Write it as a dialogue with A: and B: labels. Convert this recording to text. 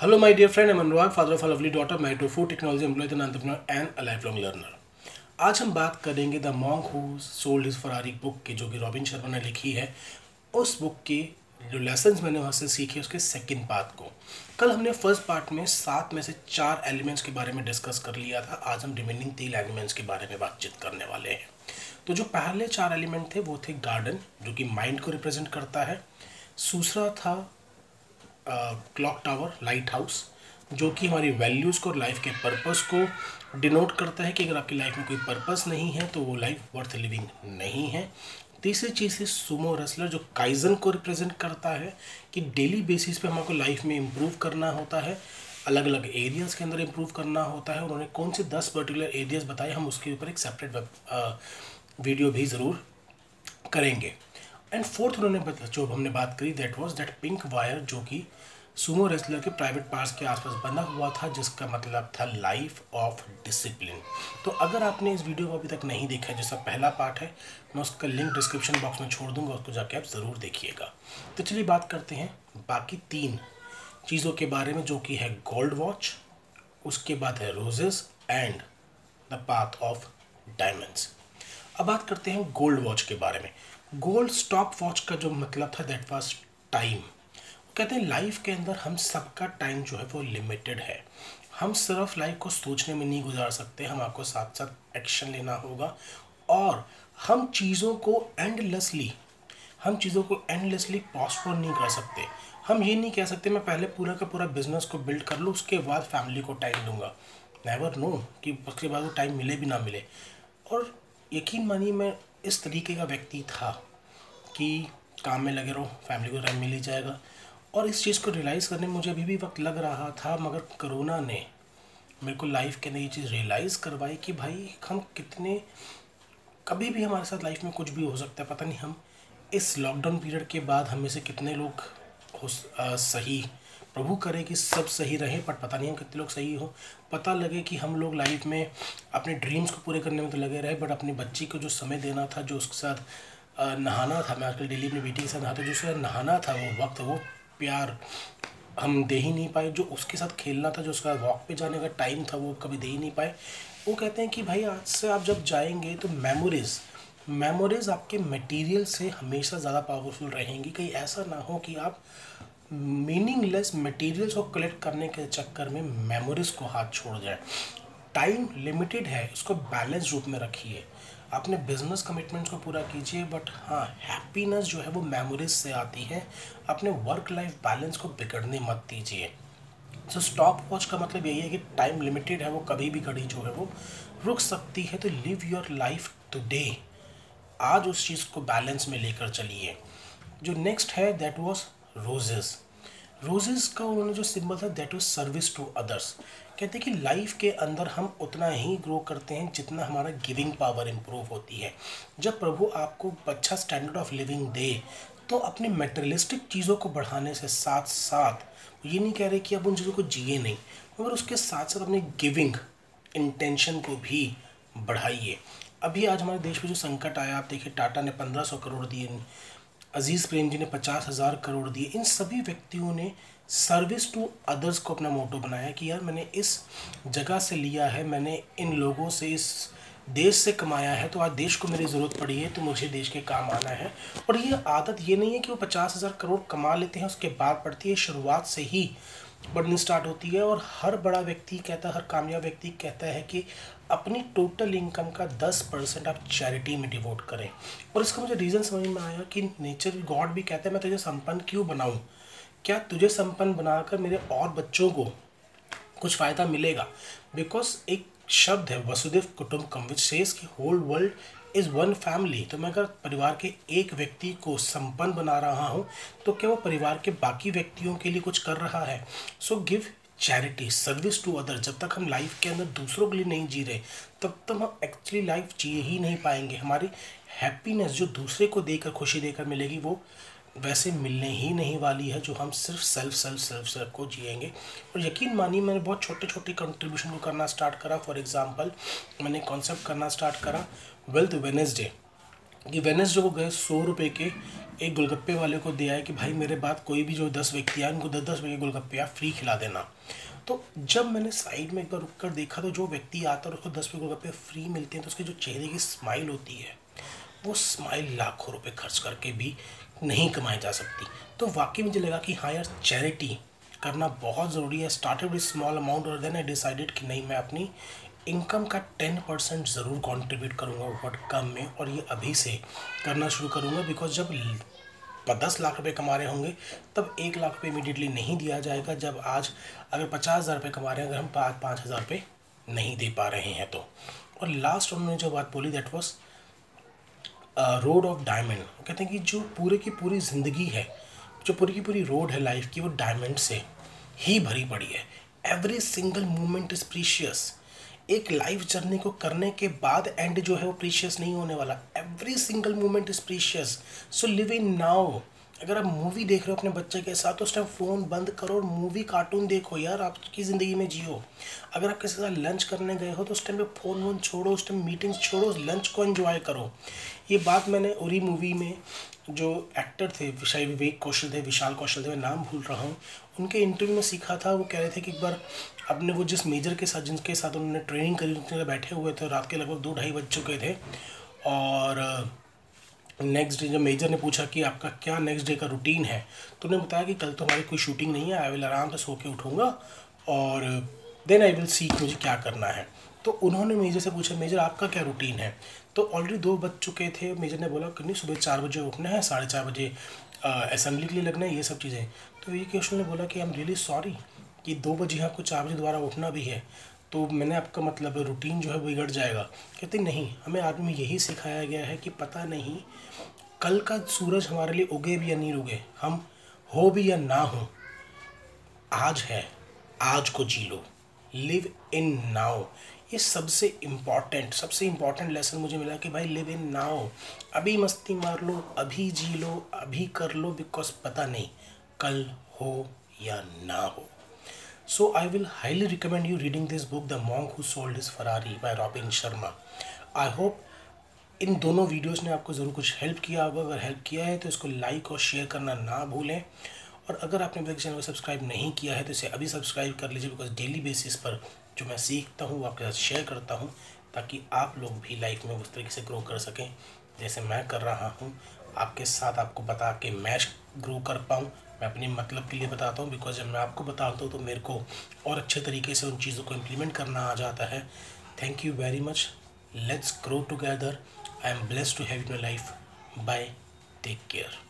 A: Hello, my dear friend. I'm Anurag, father of a lovely daughter, married to food technology employee, an entrepreneur, and a lifelong. आज हम बात करेंगे the monk who sold his Ferrari book की जो कि robin Sharma ने लिखी है उस बुक के जो लेसन मैंने वहाँ से सीखे उसके सेकंड पार्ट को कल हमने फ़र्स्ट पार्ट में सात में से चार एलिमेंट्स के बारे में डिस्कस कर लिया था आज हम रिमेनिंग तीन एलिमेंट्स के बारे में बातचीत करने वाले हैं तो जो पहले चार एलिमेंट थे वो थे गार्डन जो कि माइंड को रिप्रेजेंट करता है दूसरा था क्लॉक टावर लाइट हाउस जो कि हमारी वैल्यूज़ को लाइफ के पर्पस को डिनोट करता है कि अगर आपकी लाइफ में कोई पर्पस नहीं है तो वो लाइफ वर्थ लिविंग नहीं है। तीसरी चीज़ है सुमो रेसलर जो काइजन को रिप्रेजेंट करता है कि डेली बेसिस पे हमको लाइफ में इम्प्रूव करना होता है अलग अलग एरियाज़ के अंदर इम्प्रूव करना होता है उन्होंने कौन से दस पर्टिकुलर एरियाज़ बताए, हम उसके ऊपर एक सेपरेट वीडियो भी ज़रूर करेंगे। एंड फोर्थ उन्होंने जो हमने बात करी that was that pink wire जो कि सुमो रेसलर के प्राइवेट पार्ट्स के आसपास बना हुआ था, जिसका मतलब था लाइफ ऑफ़ डिसिप्लिन तो अगर आपने इस वीडियो को अभी तक नहीं देखा जिसका पहला पार्ट है, मैं उसका लिंक डिस्क्रिप्शन बॉक्स में छोड़ दूँगा, उसको जाके आप ज़रूर देखिएगा। तो चलिए बात करते हैं बाकी तीन चीज़ों के बारे में, जो कि है गोल्ड वॉच उसके बाद है roses and the path of diamonds अब बात करते हैं गोल्ड वॉच के बारे में। गोल्ड स्टॉप वॉच का जो मतलब था दैट वाज टाइम कहते हैं लाइफ के अंदर हम सबका टाइम जो है वो लिमिटेड है। हम सिर्फ़ लाइफ को सोचने में नहीं गुजार सकते, हम आपको साथ साथ एक्शन लेना होगा। और हम चीज़ों को एंडलेसली हम चीज़ों को एंडलेसली पॉस्टपोन नहीं कर सकते। हम ये नहीं कह सकते, मैं पहले पूरा का पूरा बिज़नेस को बिल्ड कर लूँ, उसके बाद फैमिली को टाइम दूँगा। नेवर नो कि उसके बाद वो टाइम मिले भी ना मिले। और यकीन मानिए, मैं इस तरीके का व्यक्ति था कि काम में लगे रहो फैमिली को टाइम मिल ही जाएगा। और इस चीज़ को रियलाइज़ करने में मुझे अभी भी वक्त लग रहा था, मगर कोरोना ने मेरे को लाइफ के अंदर ये चीज़ रियलाइज़ करवाई कि भाई, हम कितने, कभी भी हमारे साथ लाइफ में कुछ भी हो सकता है, पता नहीं हम इस लॉकडाउन पीरियड के बाद हमें से कितने लोग हो सही प्रभु करे कि सब सही रहे बट पता नहीं हम कितने लोग सही हो। पता लगे कि हम लोग लाइफ में अपने ड्रीम्स को पूरे करने में तो लगे रहे बट अपनी बच्ची को जो समय देना था, जो उसके साथ नहाना था, मैं आजकल डेली अपनी बेटी के साथ नहाता जो उसके साथ नहाना था वो वक्त, वो प्यार हम दे ही नहीं पाए, जो उसके साथ खेलना था, जो उसका वॉक पे जाने का टाइम था, वो कभी दे ही नहीं पाए। वो कहते हैं कि भाई, आज से आप जब जाएँगे तो मेमोरीज़ मेमोरीज़ आपके मटेरियल से हमेशा ज़्यादा पावरफुल रहेंगी। कहीं ऐसा ना हो कि आप मीनिंगलेस मटेरियल्स को कलेक्ट करने के चक्कर में मेमोरीज़ को हाथ छोड़ जाए। टाइम लिमिटेड है, उसको बैलेंस रूप में रखिए। अपने बिज़नेस कमिटमेंट्स को पूरा कीजिए बट हाँ हैप्पीनेस जो है वो मेमोरीज से आती है। अपने वर्क लाइफ बैलेंस को बिगड़ने मत दीजिए। सो स्टॉप वॉच का मतलब यही है कि टाइम लिमिटेड है, वो कभी भी घड़ी जो है वो रुक सकती है। तो लिव योर लाइफ टुडे आज उस चीज़ को बैलेंस में लेकर चलिए। जो नेक्स्ट है दैट वॉज़ रोजेज़ रोजेस का उन्होंने जो सिंबल था that was service to others कहते हैं कि लाइफ के अंदर हम उतना ही ग्रो करते हैं जितना हमारा गिविंग पावर इम्प्रूव होती है। जब प्रभु आपको अच्छा स्टैंडर्ड ऑफ़ लिविंग दे तो अपने मेटेरियलिस्टिक चीज़ों को बढ़ाने से साथ साथ ये नहीं कह रहे कि आप उन चीज़ों को जिए नहीं, मगर उसके साथ साथ अपने गिविंग इंटेंशन को भी बढ़ाइए। अभी आज हमारे देश में जो संकट आया, आप देखिए, टाटा ने पंद्रह सौ करोड़ दिए अज़ीज़ प्रेम जी ने पचास हज़ार करोड़ दिए। इन सभी व्यक्तियों ने सर्विस टू अदर्स को अपना मोटो बनाया कि यार मैंने इस जगह से लिया है, मैंने इन लोगों से इस देश से कमाया है तो आज देश को मेरी ज़रूरत पड़ी है तो मुझे देश के काम आना है। और ये आदत ये नहीं है कि वो पचास हज़ार करोड़ कमा लेते हैं, उसके बाद पड़ती है, शुरुआत से ही बढ़नी स्टार्ट होती है और हर बड़ा व्यक्ति कहता है, हर कामयाब व्यक्ति कहता है कि अपनी टोटल इनकम का दस परसेंट आप चैरिटी में डिवोट करें। और इसका मुझे रीज़न समझ में आया कि नेचर गॉड भी कहता है, मैं तुझे संपन्न क्यों बनाऊँ? क्या तुझे संपन्न बनाकर मेरे और बच्चों को कुछ फ़ायदा मिलेगा? बिकॉज़ एक शब्द है, वसुदेव कुटुम्बकम विच सेज कि whole world is one family तो मैं अगर परिवार के एक व्यक्ति को संपन्न बना रहा हूँ तो क्या वो परिवार के बाकी व्यक्तियों के लिए कुछ कर रहा है? So give charity service to other जब तक हम लाइफ के अंदर दूसरों के लिए नहीं जी रहे, तब तक हम एक्चुअली लाइफ जी ही नहीं पाएँगे। हमारी हैप्पीनेस जो दूसरे को देकर, खुशी देकर मिलेगी, वो वैसे मिलने ही नहीं वाली है, जो हम सिर्फ़ सेल्फ सेल्फ सेल्फ सेल्फ को जिएँगे। और यकीन मानिए, मैंने बहुत छोटे छोटे कंट्रीब्यूशन को करना स्टार्ट करा। फॉर एग्जांपल मैंने कॉन्सेप्ट करना स्टार्ट करा वेल्थ वेनेसडे कि वेनसडे को गए, सौ रुपये के एक गोलगप्पे वाले को दिया है कि भाई मेरे बाद कोई भी जो दस व्यक्ति आए, उनको दस दस रुपये के गोलगप्पे आप फ्री खिला देना। तो जब मैंने साइड में एक बार रुक कर देखा तो जो व्यक्ति आता है उसको दस रुपये गोलगप्पे फ्री मिलते हैं तो उसके जो चेहरे की स्माइल होती है, वो स्माइल लाखों रुपए खर्च करके भी नहीं कमाई जा सकती। तो वाकई मुझे लगा कि हाँ यार चैरिटी करना बहुत ज़रूरी है। स्टार्टेड विद स्मॉल अमाउंट और देन आई डिसाइडेड कि नहीं, मैं अपनी इनकम का टेन परसेंट ज़रूर कंट्रीब्यूट करूँगा बट कम में और ये अभी से करना शुरू करूँगा बिकॉज़ जब दस लाख रुपए कमा रहे होंगे, तब एक लाख रुपये इमीडिएटली नहीं दिया जाएगा। जब आज अगर पचास हज़ार रुपये कमा रहे हैं, अगर हम पाँच पाँच हज़ार रुपये नहीं दे पा रहे हैं तो। और लास्ट उन्होंने जो बात बोली that was road of diamond कहते हैं कि जो पूरे की पूरी ज़िंदगी है, जो पूरी की पूरी रोड है लाइफ की, वो डायमंड से ही भरी पड़ी है। Every single moment is precious एक लाइफ जर्नी को करने के बाद एंड जो है वो प्रीशियस नहीं होने वाला। Every single moment is precious so live in now अगर आप मूवी देख रहे हो अपने बच्चे के साथ तो उस टाइम फ़ोन बंद करो और मूवी कार्टून देखो यार, आपकी ज़िंदगी में जियो। अगर आप किसी साथ लंच करने गए हो तो उस टाइम पे फ़ोन वोन छोड़ो, उस टाइम मीटिंग्स छोड़ो लंच को एंजॉय करो। ये बात मैंने उरी मूवी में जो एक्टर थे, शायद विवेक कौशल थे, विशाल कौशल थे, मैं नाम भूल रहा हूँ, उनके इंटरव्यू में सीखा था, वो कह रहे थे कि एक बार अपने वो जिस मेजर के साथ, जिनके साथ उन्होंने ट्रेनिंग करी, उनके बैठे हुए थे, रात के लगभग दो ढाई बज चुके थे, और नेक्स्ट डे जब मेजर ने पूछा कि आपका क्या नेक्स्ट डे का रूटीन है तो उन्होंने बताया कि कल तो हमारी कोई शूटिंग नहीं है आई विल आराम से सो के उठूँगा और देन आई विल सीख मुझे क्या करना है। तो उन्होंने मेजर से पूछा मेजर आपका क्या रूटीन है? तो ऑलरेडी दो बज चुके थे मेजर ने बोला कि नहीं, सुबह चार बजे उठना है, साढ़े चार बजे असेंबली के लिए लगना है, ये सब चीज़ें। तो ये क्वेश्चन ने बोला कि आई एम रियली सॉरी कि दो बजे आपको चार बजे दोबारा उठना भी है। तो मैंने आपका मतलब रूटीन जो है बिगड़ जाएगा। कहते नहीं, हमें आदमी यही सिखाया गया है कि पता नहीं, कल का सूरज हमारे लिए उगे भी या नहीं उगे, हम हो भी या ना हो, आज है, आज को जी लो। लिव इन नाउ ये सबसे इंपॉर्टेंट सबसे इंपॉर्टेंट लेसन मुझे मिला कि भाई लिव इन नाउ अभी मस्ती मार लो, अभी जी लो, अभी कर लो बिकॉज़ पता नहीं, कल हो या ना हो। So I will highly recommend you reading this book, The Monk Who Sold His Ferrari by Robin Sharma. I hope इन दोनों वीडियोस ने आपको ज़रूर कुछ हेल्प किया होगा। अगर हेल्प किया है तो इसको लाइक और शेयर करना ना भूलें। और अगर आपने अभी चैनल को सब्सक्राइब नहीं किया है तो इसे अभी सब्सक्राइब कर लीजिए बिकॉज़ डेली बेसिस पर जो मैं सीखता हूँ वो आपके साथ शेयर करता हूँ ताकि आप लोग भी लाइफ में उस तरीके से ग्रो कर सकें जैसे मैं कर रहा हूँ। आपके साथ आपको बता के मैं ग्रो कर पाऊँ मैं अपने मतलब के लिए बताता हूँ बिकॉज़ जब मैं आपको बताता हूँ तो मेरे को और अच्छे तरीके से उन चीज़ों को इम्प्लीमेंट करना आ जाता है। Thank you very much let's grow together I am blessed to have my life bye take care